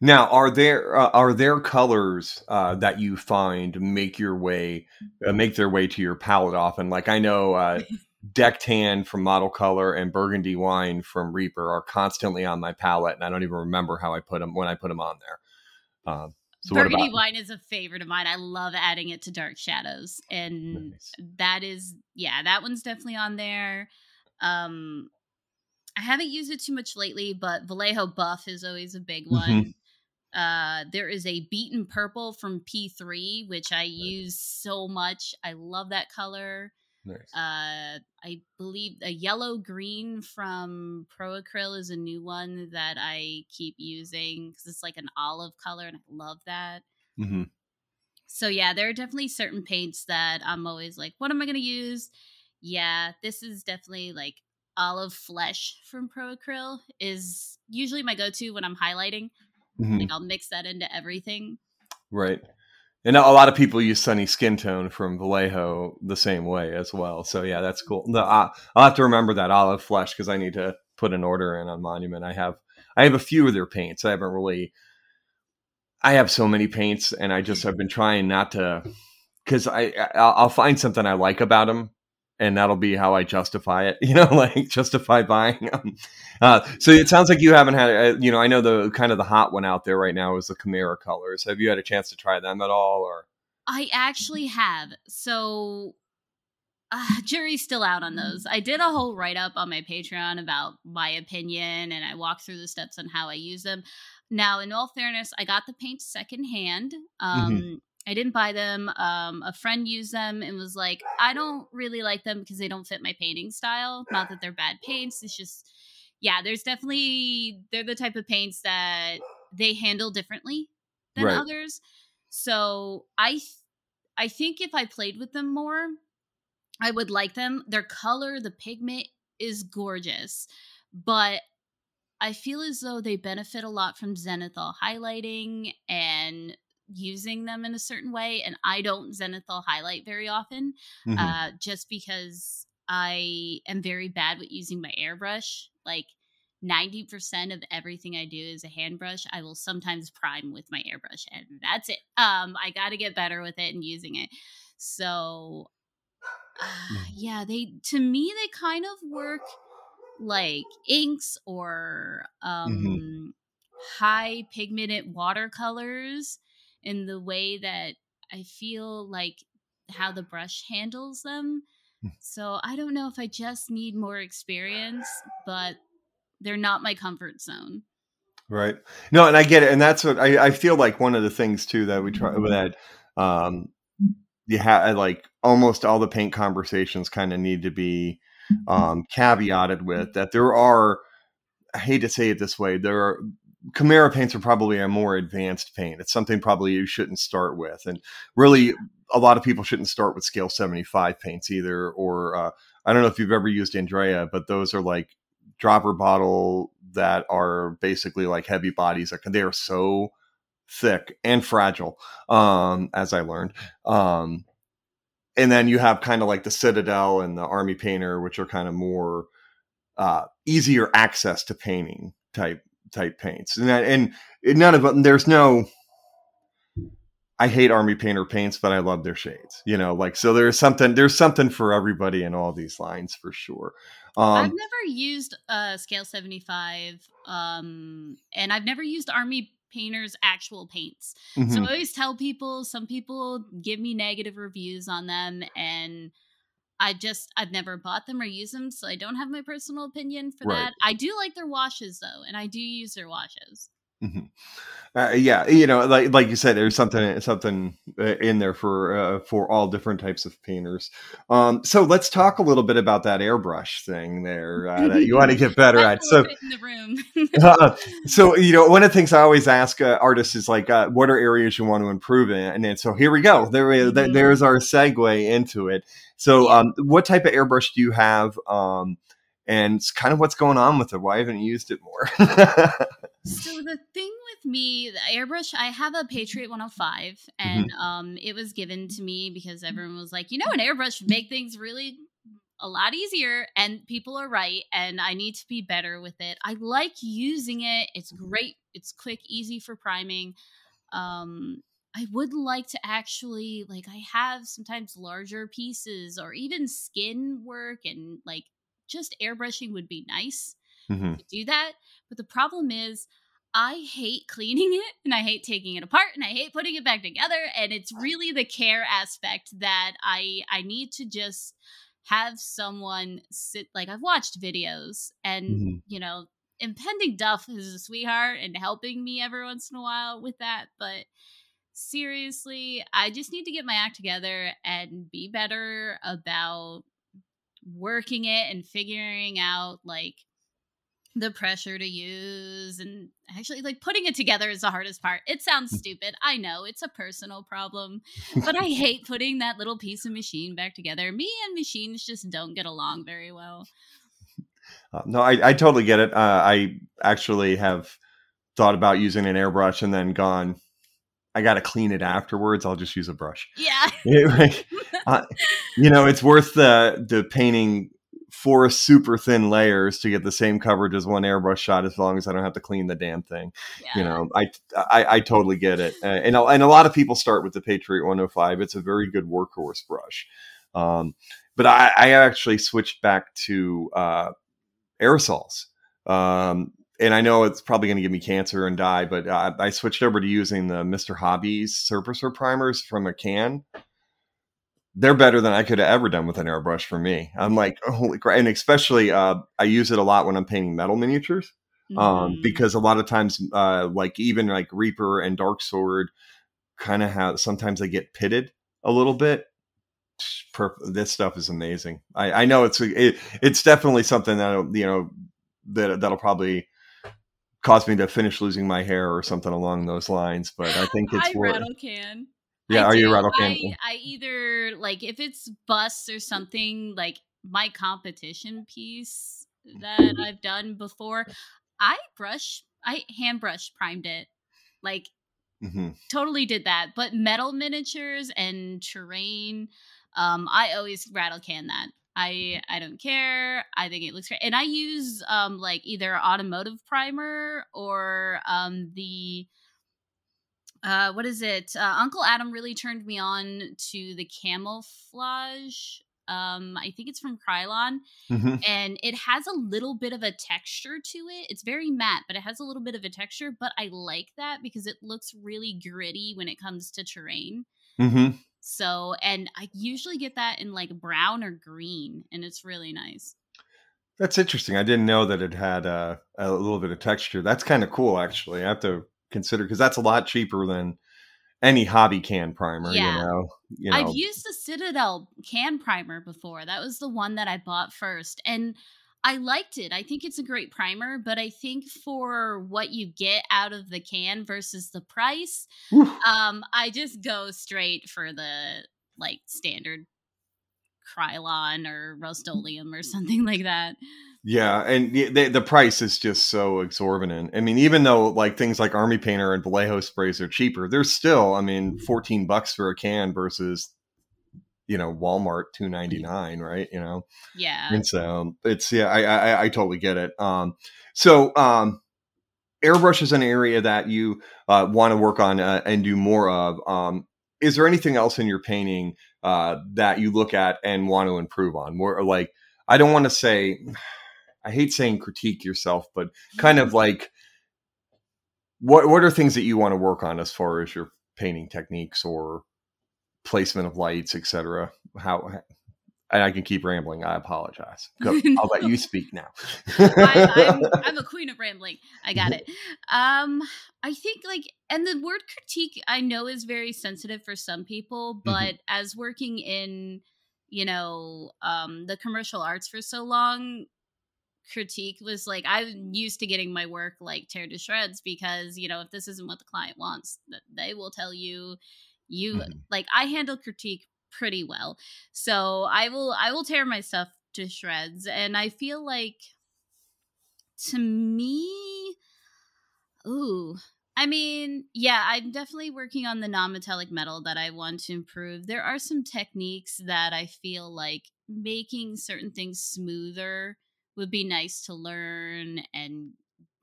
Now, are there uh, are there colors uh, that you find make your way uh, make their way to your palette often? Like I know <laughs> uh, Deck Tan from Model Color and Burgundy Wine from Reaper are constantly on my palette, and I don't even remember how I put them when I put them on there. Um, so Burgundy Wine is a favorite of mine. I love adding it to Dark Shadows, and nice. that is yeah, that one's definitely on there. Um, I haven't used it too much lately, but Vallejo Buff is always a big one. Mm-hmm. Uh, there is a beaten purple from P3, which I use so much. I love that color. Nice. Uh, I believe a yellow green from Pro Acryl is a new one that I keep using because it's like an olive color, and I love that. hmm So yeah, there are definitely certain paints that I'm always like, what am I gonna use? Yeah, this is definitely like olive flesh from Pro Acryl is usually my go-to when I'm highlighting. hmm Like I'll mix that into everything. Right. And a lot of people use Sunny Skin Tone from Vallejo the same way as well. So yeah, that's cool. No, I, I'll have to remember that olive flesh because I need to put an order in on Monument. I have I have a few of their paints. I haven't really. I have so many paints, and I just mm-hmm. have been trying not to because I I'll find something I like about them, and that'll be how I justify it. <laughs> You know, like justify buying them. Uh, so it sounds like you haven't had, uh, you know, I know the kind of the hot one out there right now is the Kimera colors. Have you had a chance to try them at all, or? I actually have. So uh, <laughs> jury's still out on those. I did a whole write up on my Patreon about my opinion and I walked through the steps on how I use them. Now, in all fairness, I got the paint secondhand. Um, I didn't buy them. Um, a friend used them and was like, I don't really like them because they don't fit my painting style. Not that they're bad paints. It's just, yeah, there's definitely, they're the type of paints that they handle differently than Right. others. So I, th- I think if I played with them more, I would like them. Their color, the pigment is gorgeous, but I feel as though they benefit a lot from zenithal highlighting and using them in a certain way. And I don't zenithal highlight very often, Mhm. uh, just because I am very bad with using my airbrush. Like 90% of everything I do is a hand brush. I will sometimes prime with my airbrush, and that's it. Um, I got to get better with it and using it. So, uh, Mhm. yeah, they to me they kind of work like inks or um high pigmented watercolors in the way that I feel like how the brush handles them. Mm. So I don't know if I just need more experience, but they're not my comfort zone. Right. No, and I get it, and that's what I, I feel like one of the things too that we try that um you have like almost all the paint conversations kind of need to be um caveated with that there are I hate to say it this way, there are Kimera paints are probably a more advanced paint. It's something probably you shouldn't start with. And really a lot of people shouldn't start with scale 75 paints either or uh, I don't know if you've ever used Andrea, but those are like dropper bottle that are basically like heavy bodies. Like they are so thick and fragile, um, as I learned. Um, and then you have kind of like the Citadel and the Army Painter, which are kind of more uh, easier access to painting type type paints. And that, and none of them. There's no. I hate Army Painter paints, but I love their shades. You know, like so. There's something. There's something for everybody in all these lines for sure. I've Um, never used uh, scale 75 um, and I've never used Army Painter's actual paints. So mhm. I always tell people, some people give me negative reviews on them, and I just, I've never bought them or used them, so I don't have my personal opinion for Right. that. I do like their washes, though, and I do use their washes. Mhm. Uh, yeah, you know, like like you said, there's something something uh, in there for uh, for all different types of painters. Um, so let's talk a little bit about that airbrush thing there <laughs> uh, that you want to get better at. So, in the room. <laughs> uh, so you know, one of the things I always ask uh, artists is like, uh, what are areas you want to improve in? And then, so here we go. There, we- there- Mhm. there's our segue into it. So, um, what type of airbrush do you have? Um, and it's kind of what's going on with it. Why haven't you used it more? <laughs> So the thing with me, the airbrush, I have a Patriot 105, and um, it was given to me because everyone was like, you know, an airbrush would make things really a lot easier, and people are right, and I need to be better with it. I like using it; it's great, it's quick, easy for priming. Um, I would like to actually like I have sometimes larger pieces or even skin work and like just airbrushing would be nice Mhm. to do that. But the problem is, I hate cleaning it and I hate taking it apart and I hate putting it back together. And it's really the care aspect that I I need to just have someone sit like I've watched videos and Mhm. you know impending Duff is a sweetheart and helping me every once in a while with that, but seriously, I just need to get my act together and be better about working it and figuring out like the pressure to use and actually like putting it together is the hardest part. It sounds mm. stupid. I know it's a personal problem, <laughs> but I hate putting that little piece of machine back together. Me and machines just don't get along very well. Uh, no, I, I totally get it. Uh, I actually have thought about using an airbrush and then gone, I got to clean it afterwards. I'll just use a brush. Yeah. <laughs> uh, you know, it's worth the the painting four super thin layers to get the same coverage as one airbrush shot as long as I don't have to clean the damn thing. Yeah. You know, I, I, I totally get it. Uh, and, and a lot of people start with the Patriot 105. It's a very good workhorse brush. Um, but I, I actually switched back to uh, aerosols. Um, and I know it's probably going to give me cancer and die, but uh, I switched over to using the Mr. Hobbies surfacer primers from a can they're better than I could have ever done with an airbrush for me. I'm like, holy crap. And especially, uh, I use it a lot when I'm painting metal miniatures. Um, mm. because a lot of times, uh, like even like Reaper and Dark Sword kind of have, sometimes they get pitted a little bit. This stuff is amazing. I, I know it's, it, it's definitely something that, you know, that, that'll probably cause me to finish losing my hair or something along those lines. But I think <laughs> it's I worth, rattle can. Yeah, I are do. you rattle can? I, I either like if it's bus or something like my competition piece that I've done before. I brush, I hand brush primed it, like mm-hmm. totally did that. But metal miniatures and terrain, um, I always rattle can that. I I don't care. I think it looks great, and I use um like either automotive primer or um the uh, what is it? Uh, Uncle Adam really turned me on to the camouflage. Um, I think it's from Krylon, mm-hmm. and it has a little bit of a texture to it. It's very matte, but it has a little bit of a texture. But I like that because it looks really gritty when it comes to terrain. Mm-hmm. So, and I usually get that in like brown or green, and it's really nice. That's interesting. I didn't know that it had uh, a little bit of texture. That's kind of cool, actually. I have to consider because that's a lot cheaper than any hobby can primer. Yeah. You know? you know, I've used the Citadel can primer before. That was the one that I bought first, and I liked it. I think it's a great primer, but I think for what you get out of the can versus the price, um, I just go straight for the like standard Krylon or Rust-Oleum or something <laughs> like that. Yeah, and the, the price is just so exorbitant. I mean, even though like things like Army Painter and Vallejo sprays are cheaper, they're still, I mean, fourteen bucks for a can versus, you know, Walmart two ninety nine, right? You know. Yeah. And so it's yeah, I I, I totally get it. Um, so um, airbrush is an area that you uh, want to work on uh, and do more of. Um, is there anything else in your painting uh, that you look at and want to improve on? More like I don't want to say I hate saying critique yourself, but kind of like what what are things that you want to work on as far as your painting techniques or placement of lights, etc. How and I can keep rambling. I apologize. <laughs> Go, I'll let you speak now. I, I'm, <laughs> I'm, a queen of rambling. I got it. Um, I think like, and the word critique I know is very sensitive for some people, mm-hmm. but mm-hmm. as working in, you know, um, the commercial arts for so long, critique was like I'm used to getting my work like tear to shreds because you know if this isn't what the client wants, they will tell you you mm-hmm. like I handle critique pretty well. So I will I will tear my stuff to shreds and I feel like to me ooh I mean, yeah, I'm definitely working on the non-metallic metal that I want to improve. There are some techniques that I feel like making certain things smoother would be nice to learn and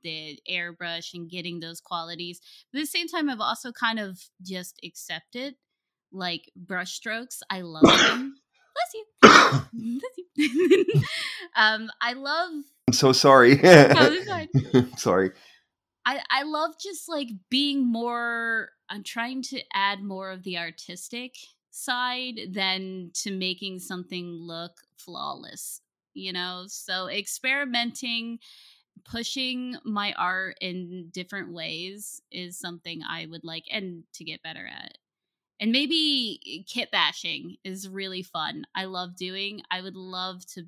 the airbrush and getting those qualities. But at the same time, I've also kind of just accepted like brush strokes. I love them. Bless you. <coughs> <laughs> Bless you. <laughs> um, I love. I'm so sorry. <laughs> sorry. I I love just like being more. I'm trying to add more of the artistic side than to making something look flawless you know so experimenting pushing my art in different ways is something I would like and to get better at. And maybe kit bashing is really fun. I love doing. I would love to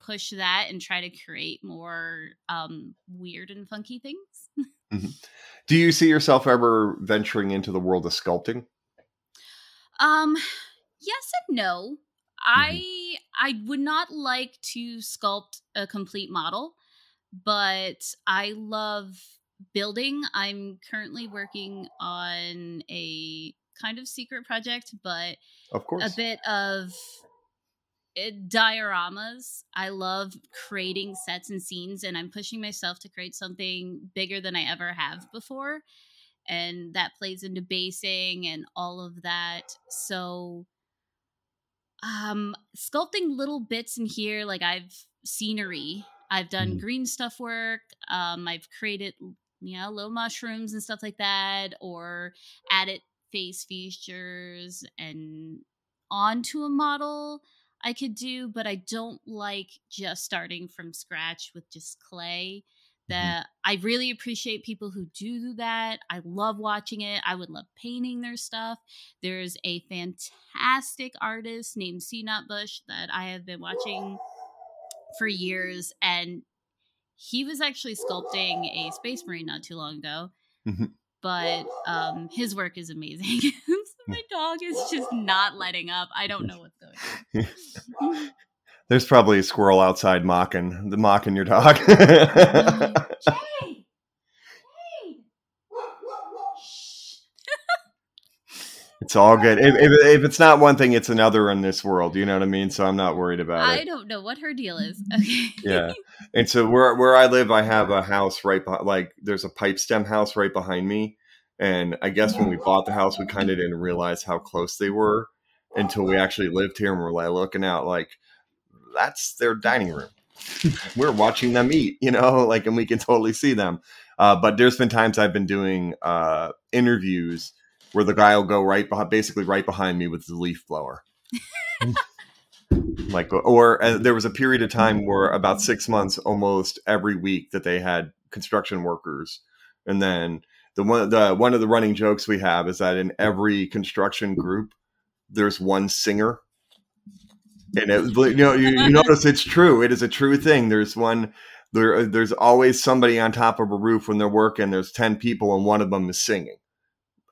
push that and try to create more um, weird and funky things. <laughs> mm-hmm. Do you see yourself ever venturing into the world of sculpting? Um, yes and no. Mm-hmm. I I would not like to sculpt a complete model, but I love building. I'm currently working on a kind of secret project, but of course, a bit of it, eh, dioramas. I love creating sets and scenes, and I'm pushing myself to create something bigger than I ever have before. And that plays into basing and all of that. So, um, sculpting little bits in here, like I've scenery. I've done mm-hmm. green stuff work. Um, I've created, you know, little mushrooms and stuff like that, or added face features and onto a model I could do, but I don't like just starting from scratch with just clay. Mm-hmm. That. I really appreciate people who do that. I love watching it. I would love painting their stuff. There's a fantastic artist named C Bush that I have been watching for years, and he was actually sculpting a space marine not too long ago. Mm-hmm. But um, his work is amazing. <laughs> my dog is just not letting up. I don't know what's going on. <laughs> <laughs> There's probably a squirrel outside mocking the mocking your dog. Jay! <laughs> It's all good. If, if, if, it's not one thing, it's another in this world. You know what I mean? So I'm not worried about I it. I don't know what her deal is. <laughs> Okay. yeah. And so where where I live, I have a house right behind, like there's a pipe stem house right behind me, and I guess when we bought the house, we kind of didn't realize how close they were until we actually lived here and we're like looking out like that's their dining room. we're watching them eat, you know, <laughs> like, and we can totally see them. Uh, but there's been times I've been doing uh, interviews where the guy will go right behind, basically right behind me with the leaf blower. <laughs> like, or uh, there was a period of time where about six months, almost every week, that they had construction workers, and then the one the one of the running jokes we have is that in every construction group there's one singer and it, you know you, you notice it's true. It is a true thing. There's one there uh, there's always somebody on top of a roof when they're working. There's 10 people and one of them is singing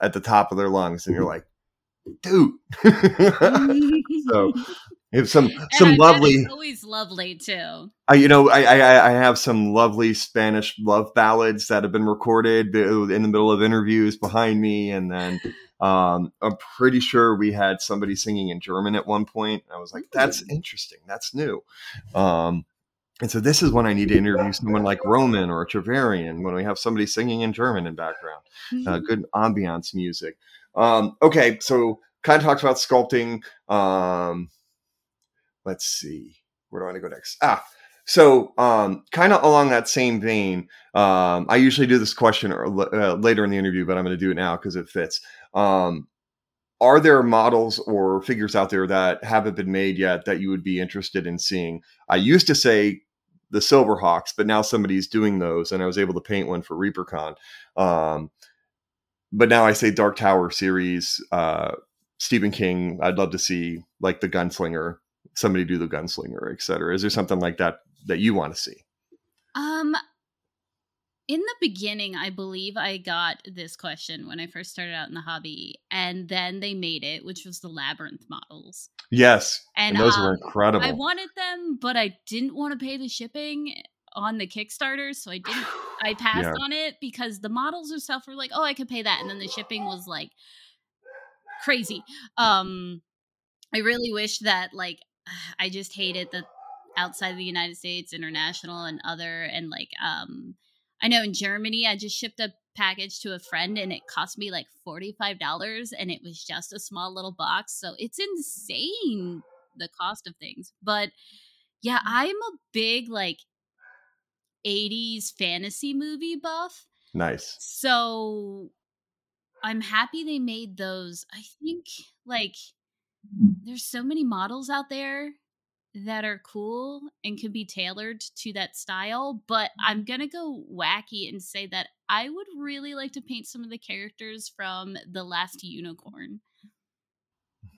at the top of their lungs and you're mm-hmm. like dude. <laughs> So have some and some I lovely always lovely too. I, you know I, I i have some lovely spanish love ballads that have been recorded uh, in the middle of interviews behind me and then um i'm pretty sure we had somebody singing in german at one point i was like that's interesting that's new um and so this is when I need to interview someone like Roman or Trevelyan when we have somebody singing in German in background. Uh, good ambiance music. Um, okay, so kind of talked about sculpting. Um, let's see, where do I want to go next? Ah, so um, kind of along that same vein, um, I usually do this question or, uh, later in the interview, but I'm going to do it now because it fits. Um, are there models or figures out there that haven't been made yet that you would be interested in seeing? I used to say the Silverhawks, but now somebody's doing those, and I was able to paint one for ReaperCon. Um, but now I say Dark Tower series, uh, Stephen King. I'd love to see like the Gunslinger somebody do the gunslinger, et cetera? Is there something like that that you want to see? Um, in the beginning, I believe I got this question when I first started out in the hobby, and then they made it, which was the labyrinth models. Yes, and, and those um, were incredible. I wanted them, but I didn't want to pay the shipping on the Kickstarter, so I didn't. <sighs> I passed yeah. on it because the models and stuff were like, oh, I could pay that, and then the shipping was like crazy. Um, I really wish that like <sighs> I just hated that outside of the United States, international and other, and like um, I know in Germany, I just shipped a package to a friend and it cost me like $45 and it was just a small little box. So it's insane the cost of things. But yeah, I'm a big like 80s fantasy movie buff. Nice. So I'm happy they made those. I think like there's so many models out there that are cool and can be tailored to that style, but I'm going to go wacky and say that I would really like to paint some of the characters from The Last Unicorn.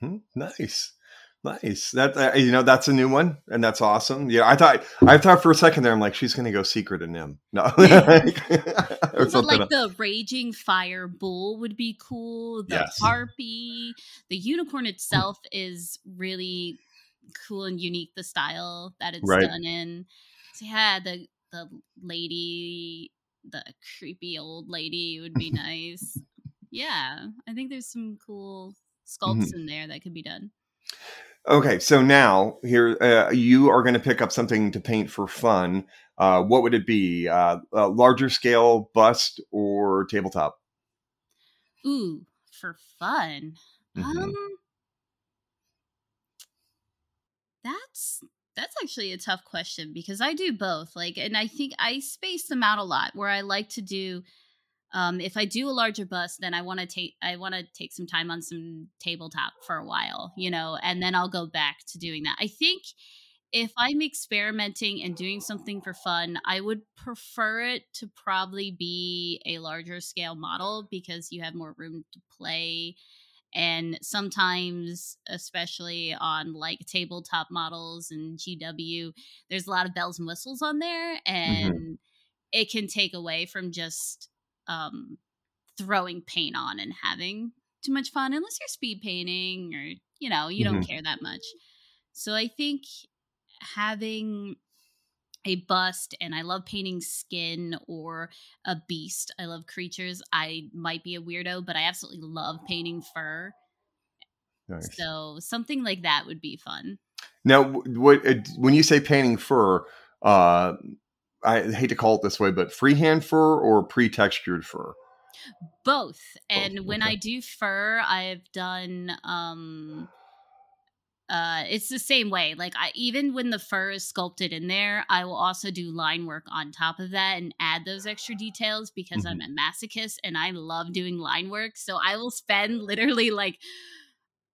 Mm-hmm. Nice. Nice. That uh, you know that's a new one, and that's awesome. Yeah, I thought I thought for a second there, I'm like, she's gonna go Secret of NIMH. No, <laughs> <laughs> but like the raging fire bull would be cool. The yes. harpy, the unicorn itself is really cool and unique. The style that it's right. done in. So yeah, the the lady, the creepy old lady would be <laughs> nice. yeah, I think there's some cool sculpts mm-hmm. in there that could be done. Okay, so now here uh, you are going to pick up something to paint for fun. Uh, what would it be? Uh, a larger scale bust or tabletop? Ooh, for fun. Mm-hmm. Um, that's that's actually a tough question because I do both. Like, and I think I space them out a lot. Where I like to do um, if I do a larger bust, then I want to take I want to take some time on some tabletop for a while, you know, and then I'll go back to doing that. I think if I'm experimenting and doing something for fun, I would prefer it to probably be a larger scale model because you have more room to play. And sometimes, especially on like tabletop models and GW, there's a lot of bells and whistles on there, mm-hmm. and mm-hmm. it can take away from just um, throwing paint on and having too much fun unless you're speed painting or you know you mm-hmm. don't care that much so i think having a bust and i love painting skin or a beast i love creatures i might be a weirdo but i absolutely love painting fur nice. so something like that would be fun now what uh, when you say painting fur uh I hate to call it this way, but freehand fur or pre-textured fur? Both. And Both. when okay. I do fur, I've done um uh it's the same way. Like I even when the fur is sculpted in there, I will also do line work on top of that and add those extra details because mm-hmm. I'm a masochist and I love doing line work. So I will spend <laughs> literally like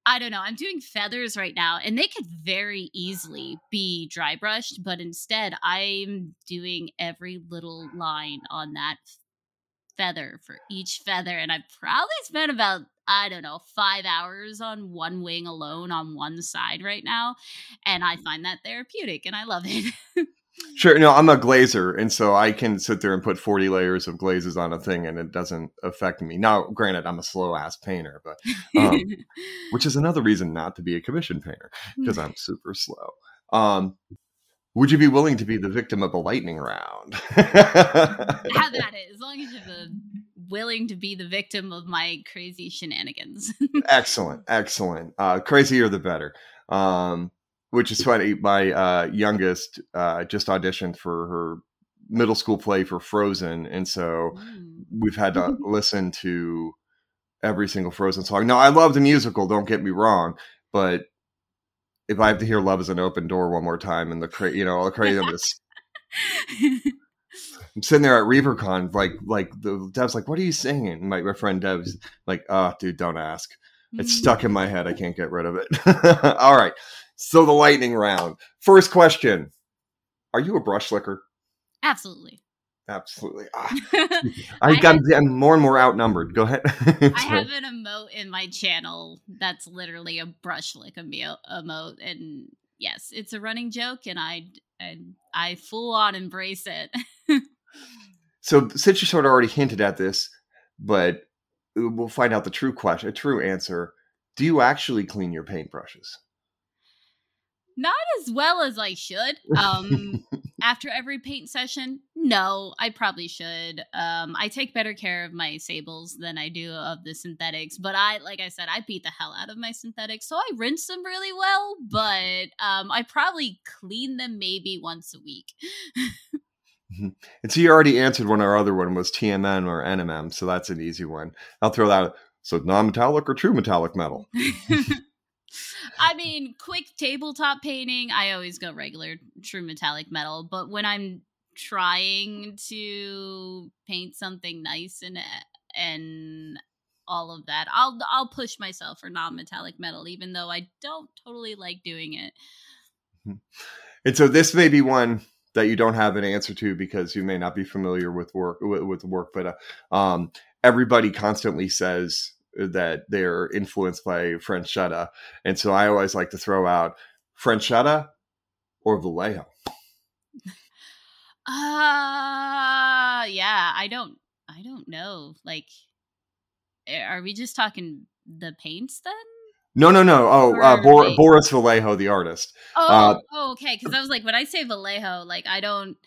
I don't know. I'm doing feathers right now, and they could very easily be dry brushed, but instead, I'm doing every little line on that feather for each feather. And I probably spent about, I don't know, five hours on one wing alone on one side right now. And I find that therapeutic and I love it. Sure. No, I'm a glazer, and so I can sit there and put 40 layers of glazes on a thing, and it doesn't affect me. Now, granted, I'm a slow ass painter, but um, <laughs> which is another reason not to be a commission painter because I'm super slow. Um, would you be willing to be the victim of a lightning round? Have that as long as you're willing to be the victim of my crazy shenanigans. <laughs> excellent, excellent. Uh, crazier the better. Um, which is funny. My uh, youngest uh, just auditioned for her middle school play for Frozen, and so mm. we've had to <laughs> listen to every single Frozen song. Now, I love the musical. Don't get me wrong, but if I have to hear "Love Is an Open Door" one more time and the cra- you know all the craziness. <laughs> I'm sitting there at ReaperCon, like, like the Dev's like, "What are you singing?" My, my friend Dev's like, "Oh, dude, don't ask. It's mm. stuck in my head. I can't get rid of it." <laughs> All right, so the lightning round. First question: Are you a brush licker? Absolutely. Absolutely. <laughs> Ah. I got I'm more and more outnumbered. Go ahead. <laughs> I have an emote in my channel that's literally a brush lick emote, and yes, it's a running joke, and I and I full on embrace it. So, since you sort of already hinted at this, but we'll find out the true question, a true answer. Do you actually clean your paintbrushes? not as well as I should. Um, <laughs> after every paint session, no, I probably should. Um, I take better care of my sables than I do of the synthetics, but I, like I said, I beat the hell out of my synthetics, so I rinse them really well. But um, I probably clean them maybe once a week. <laughs> Mm-hmm. and so you already answered one. Our other one was TMM or NMM, so that's an easy one. I'll throw that. So non-metallic or true metallic metal? <laughs> <laughs> I mean, quick tabletop painting, I always go regular true metallic metal, but when I'm trying to paint something nice and and all of that, I'll I'll push myself for non-metallic metal even though I don't totally like doing it. And so this may be one that you don't have an answer to because you may not be familiar with work with, with work, but uh, um, everybody constantly says that they're influenced by Frazetta, and so I always like to throw out Frazetta or Vallejo. <laughs> Uh yeah, I don't I don't know. Like eh, are we just talking the paints then? No, no, no. Oh, uh, Bor- Boris Vallejo, the artist. Oh, uh, oh okay. Because I was like, when I say Vallejo, like I don't.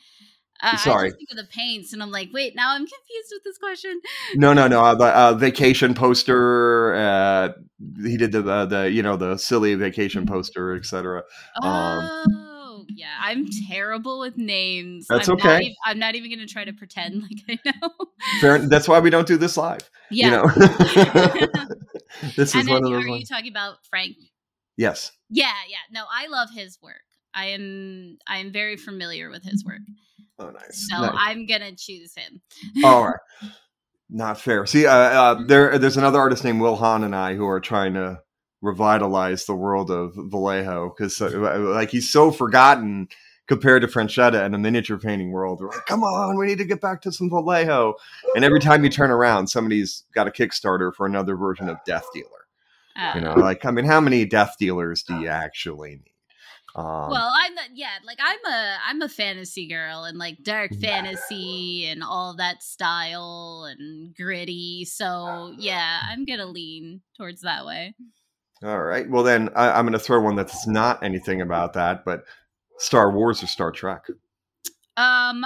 Uh, Sorry. I think of the paints, and I'm like, wait, now I'm confused with this question. No, no, no. Uh, the uh, vacation poster. Uh, he did the, the, the you know the silly vacation mm-hmm. poster, etc. Um, oh yeah, I'm terrible with names. That's I'm okay. Not even, I'm not even going to try to pretend <laughs> like I know. Fair, that's why we don't do this live. Yeah. You know? <laughs> <laughs> this is and one of those. Are ones. you talking about Frank? Yes. Yeah, yeah. No, I love his work. I am I am very familiar with his work. Oh, nice. So nice. I'm gonna choose him. All right. Not fair. See, uh, uh, there there's another artist named Will Hahn and I who are trying to revitalize the world of Vallejo because uh, like he's so forgotten compared to Frazetta in the miniature painting world. We're like, come on, we need to get back to some Vallejo. And every time you turn around, somebody's got a Kickstarter for another version of Death Dealer. Uh, you know, like I mean, how many Death Dealers do you actually need? Um, well, I'm not, yeah, like I'm a I'm a fantasy girl and like dark fantasy and all that style and gritty. So yeah, I'm gonna lean towards that way. All right. Well, then I, am going to throw one that's not anything about that, but Star Wars or Star Trek. Um.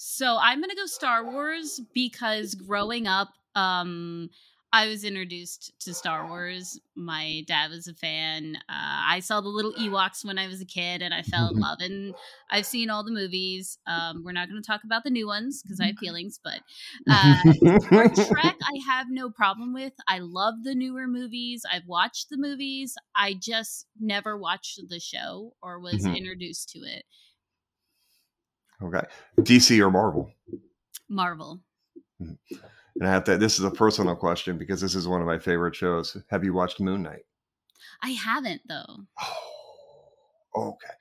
So I'm going to go Star Wars because growing up, um, I was introduced to Star Wars. My dad was a fan. Uh, I saw the little Ewoks when I was a kid, and I fell in mm-hmm. love. And I've seen all the movies. Um, we're not going to talk about the new ones because I have feelings, but uh, Trek, <laughs> I have no problem with. I love the newer movies. I've watched the movies. I just never watched the show or was mm-hmm. introduced to it. Okay, DC or Marvel? Marvel. Mm-hmm. And I have to. This is a personal question because this is one of my favorite shows. Have you watched Moon Knight? I haven't though. Oh, okay.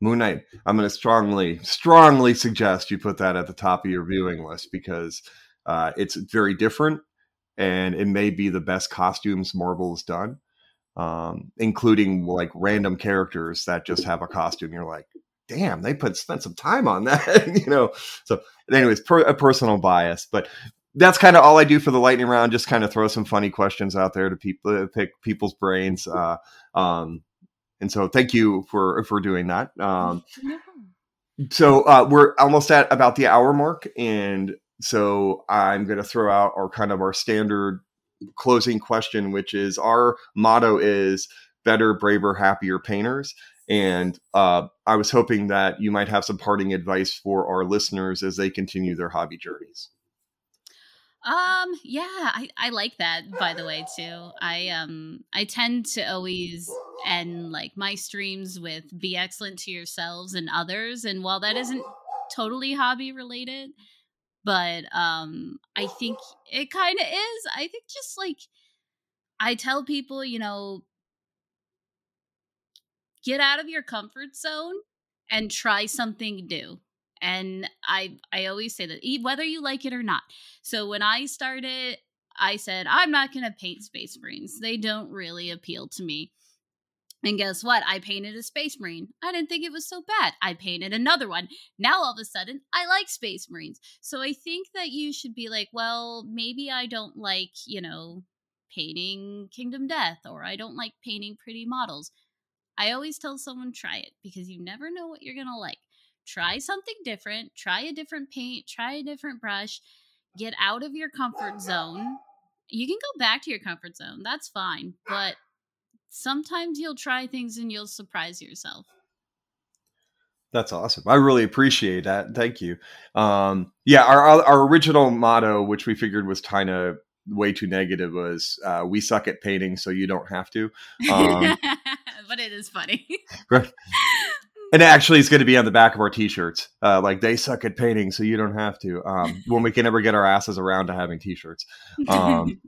Moon Knight. I'm going to strongly, strongly suggest you put that at the top of your viewing list because uh, it's very different, and it may be the best costumes Marvel's done, um, including like random characters that just have a costume. You're like, damn, they put spent some time on that, <laughs> you know. So, anyways, per, a personal bias, but that's kind of all I do for the lightning round. Just kind of throw some funny questions out there to people, uh, pick people's brains. Uh, um, and so, thank you for for doing that. Um, so uh, we're almost at about the hour mark, and so I'm going to throw out our kind of our standard closing question, which is our motto is better, braver, happier painters. And uh, I was hoping that you might have some parting advice for our listeners as they continue their hobby journeys. Um, yeah, I, I like that by the way too. I um I tend to always end like my streams with be excellent to yourselves and others. And while that isn't totally hobby related, but um I think it kind of is. I think just like I tell people, you know, get out of your comfort zone and try something new and i i always say that whether you like it or not so when i started i said i'm not going to paint space marines they don't really appeal to me and guess what? I painted a Space Marine. I didn't think it was so bad. I painted another one. Now all of a sudden, I like Space Marines. So I think that you should be like, well, maybe I don't like, you know, painting Kingdom Death or I don't like painting pretty models. I always tell someone try it because you never know what you're going to like try something different, try a different paint, try a different brush, get out of your comfort zone. You can go back to your comfort zone, that's fine, but sometimes you'll try things and you'll surprise yourself. That's awesome. I really appreciate that. Thank you. Um, yeah, our our original motto, which we figured was kind of way too negative, was uh, "We suck at painting, so you don't have to." <laughs> Um, but it is funny. right <laughs> and actually it's going to be on the back of our t-shirts uh, like they suck at painting so you don't have to um, when we can ever get our asses around to having t-shirts um,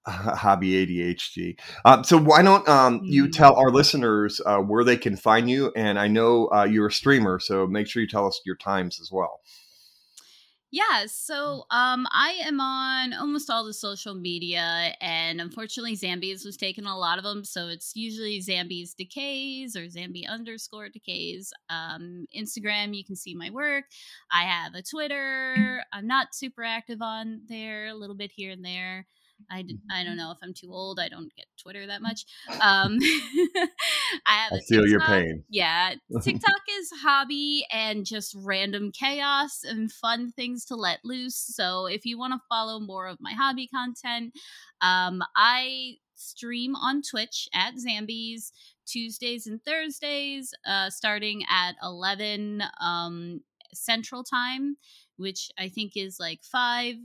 <laughs> hobby ADHD. Um, so why don't um, you Mm. tell our listeners uh, where they can find you? And I know uh, you're a streamer, so make sure you tell us your times as well. Yeah, so um, I am on almost all the social media, and unfortunately, Zambies was taking a lot of them. So it's usually Zambies Decays or Zambi underscore Decays. Um, Instagram, you can see my work. I have a Twitter. I'm not super active on there, a little bit here and there. I, I don't know if I'm too old. I don't get Twitter that much. Um, <laughs> I have I feel your pain. Yeah, <laughs> TikTok is hobby and just random chaos and fun things to let loose. So if you want to follow more of my hobby content, um, I stream on Twitch at Zambies Tuesdays and Thursdays, uh, starting at 11 um, Central Time, which I think is like 5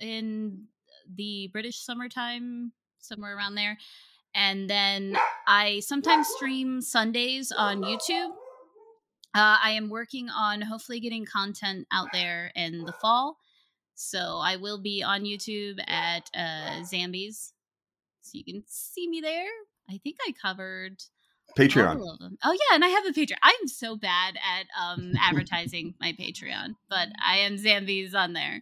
in the British summertime, somewhere around there. And then I sometimes stream Sundays on YouTube. Uh, I am working on hopefully getting content out there in the fall. So I will be on YouTube at uh, Zambies. So you can see me there. I think I covered Patreon. all of them. Oh yeah, and I have a Patreon. I am so bad at um, <laughs> advertising my Patreon, but I am Zambies on there.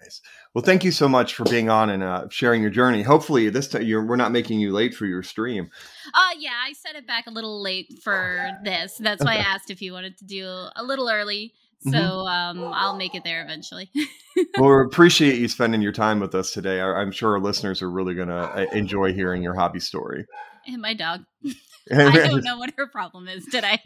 Nice. Well, thank you so much for being on and uh, sharing your journey. Hopefully, this time you're, we're not making you late for your stream. Uh yeah, I set it back a little late for this. That's why I asked if you wanted to do a little early. So Mhm. um I'll make it there eventually. well, we <laughs> appreciate you spending your time with us today. I'm sure our listeners are really going to enjoy hearing your hobby story. and my dog. <laughs> <laughs> I don't know what her problem is today.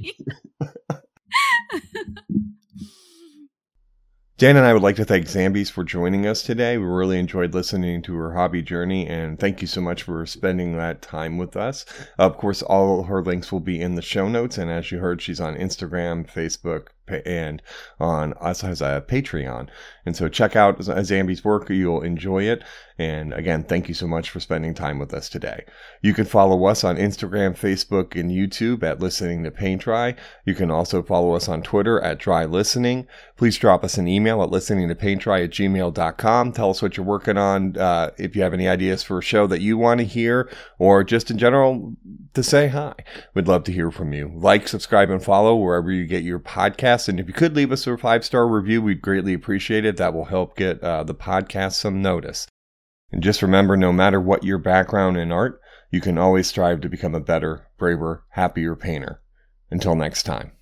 Dan and I would like to thank Zambies for joining us today. We really enjoyed listening to her hobby journey, and thank you so much for spending that time with us. Of course, all her links will be in the show notes, and as you heard, she's on Instagram, Facebook, and on us as a Patreon. And so check out Zambi's work; you'll enjoy it. And again, thank you so much for spending time with us today. You can follow us on Instagram, Facebook, and YouTube at Listening to Paint Dry. You can also follow us on Twitter at Dry Listening. Please drop us an email at listening to paintdry at gmail.com. Tell us what you're working on. Uh, if you have any ideas for a show that you want to hear, or just in general to say hi, we'd love to hear from you. Like, subscribe, and follow wherever you get your podcasts. And if you could leave us a five star review, we'd greatly appreciate it. That will help get uh, the podcast some notice. And just remember no matter what your background in art, you can always strive to become a better, braver, happier painter. Until next time.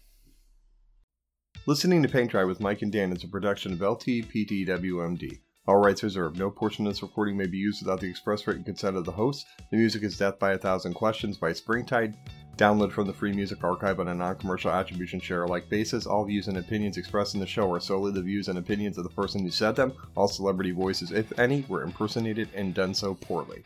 Listening to Paint Dry with Mike and Dan is a production of LTPTWMD. All rights reserved. No portion of this recording may be used without the express written consent of the host. The music is Death by a Thousand Questions by Springtide. Download from the Free Music Archive on a non-commercial attribution share alike basis. All views and opinions expressed in the show are solely the views and opinions of the person who said them. All celebrity voices, if any, were impersonated and done so poorly.